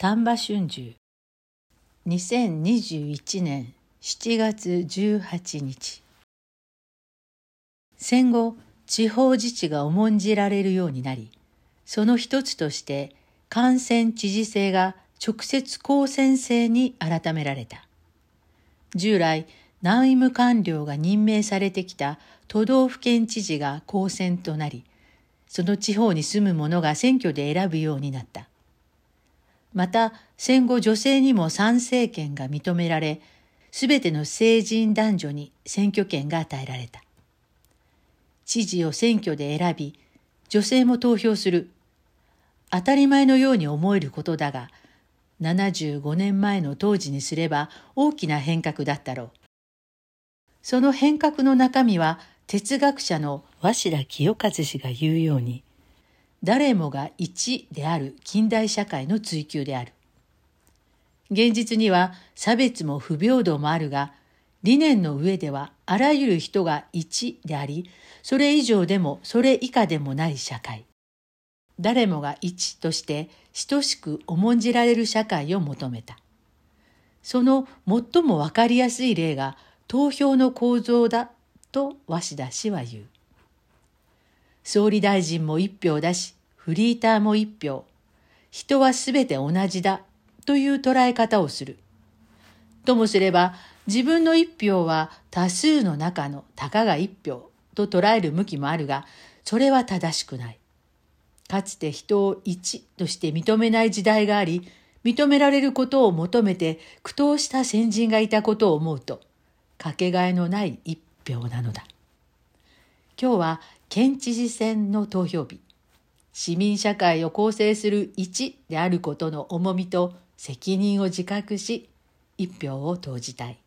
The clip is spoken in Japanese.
丹波春秋。2021年7月18日。戦後地方自治が重んじられるようになりその一つとして感染知事制が直接公選制に改められた。従来内務官僚が任命されてきた都道府県知事が公選となりその地方に住む者が選挙で選ぶようになった。また戦後女性にも参政権が認められ、すべての成人男女に選挙権が与えられた。知事を選挙で選び、女性も投票する。当たり前のように思えることだが、75年前の当時にすれば大きな変革だったろう。その変革の中身は哲学者の鷲田清和氏が言うように、誰もが一である近代社会の追求である。現実には差別も不平等もあるが、理念の上ではあらゆる人が一であり、それ以上でもそれ以下でもない社会。誰もが一として等しく重んじられる社会を求めた。その最もわかりやすい例が投票の構造だと鷲田氏は言う。総理大臣も一票だし、フリーターも一票。人はすべて同じだという捉え方をする。ともすれば、自分の一票は多数の中のたかが一票と捉える向きもあるが、それは正しくない。かつて人を一として認めない時代があり、認められることを求めて苦闘した先人がいたことを思うと、かけがえのない一票なのだ。今日は県知事選の投票日。市民社会を構成する一であることの重みと責任を自覚し、一票を投じたい。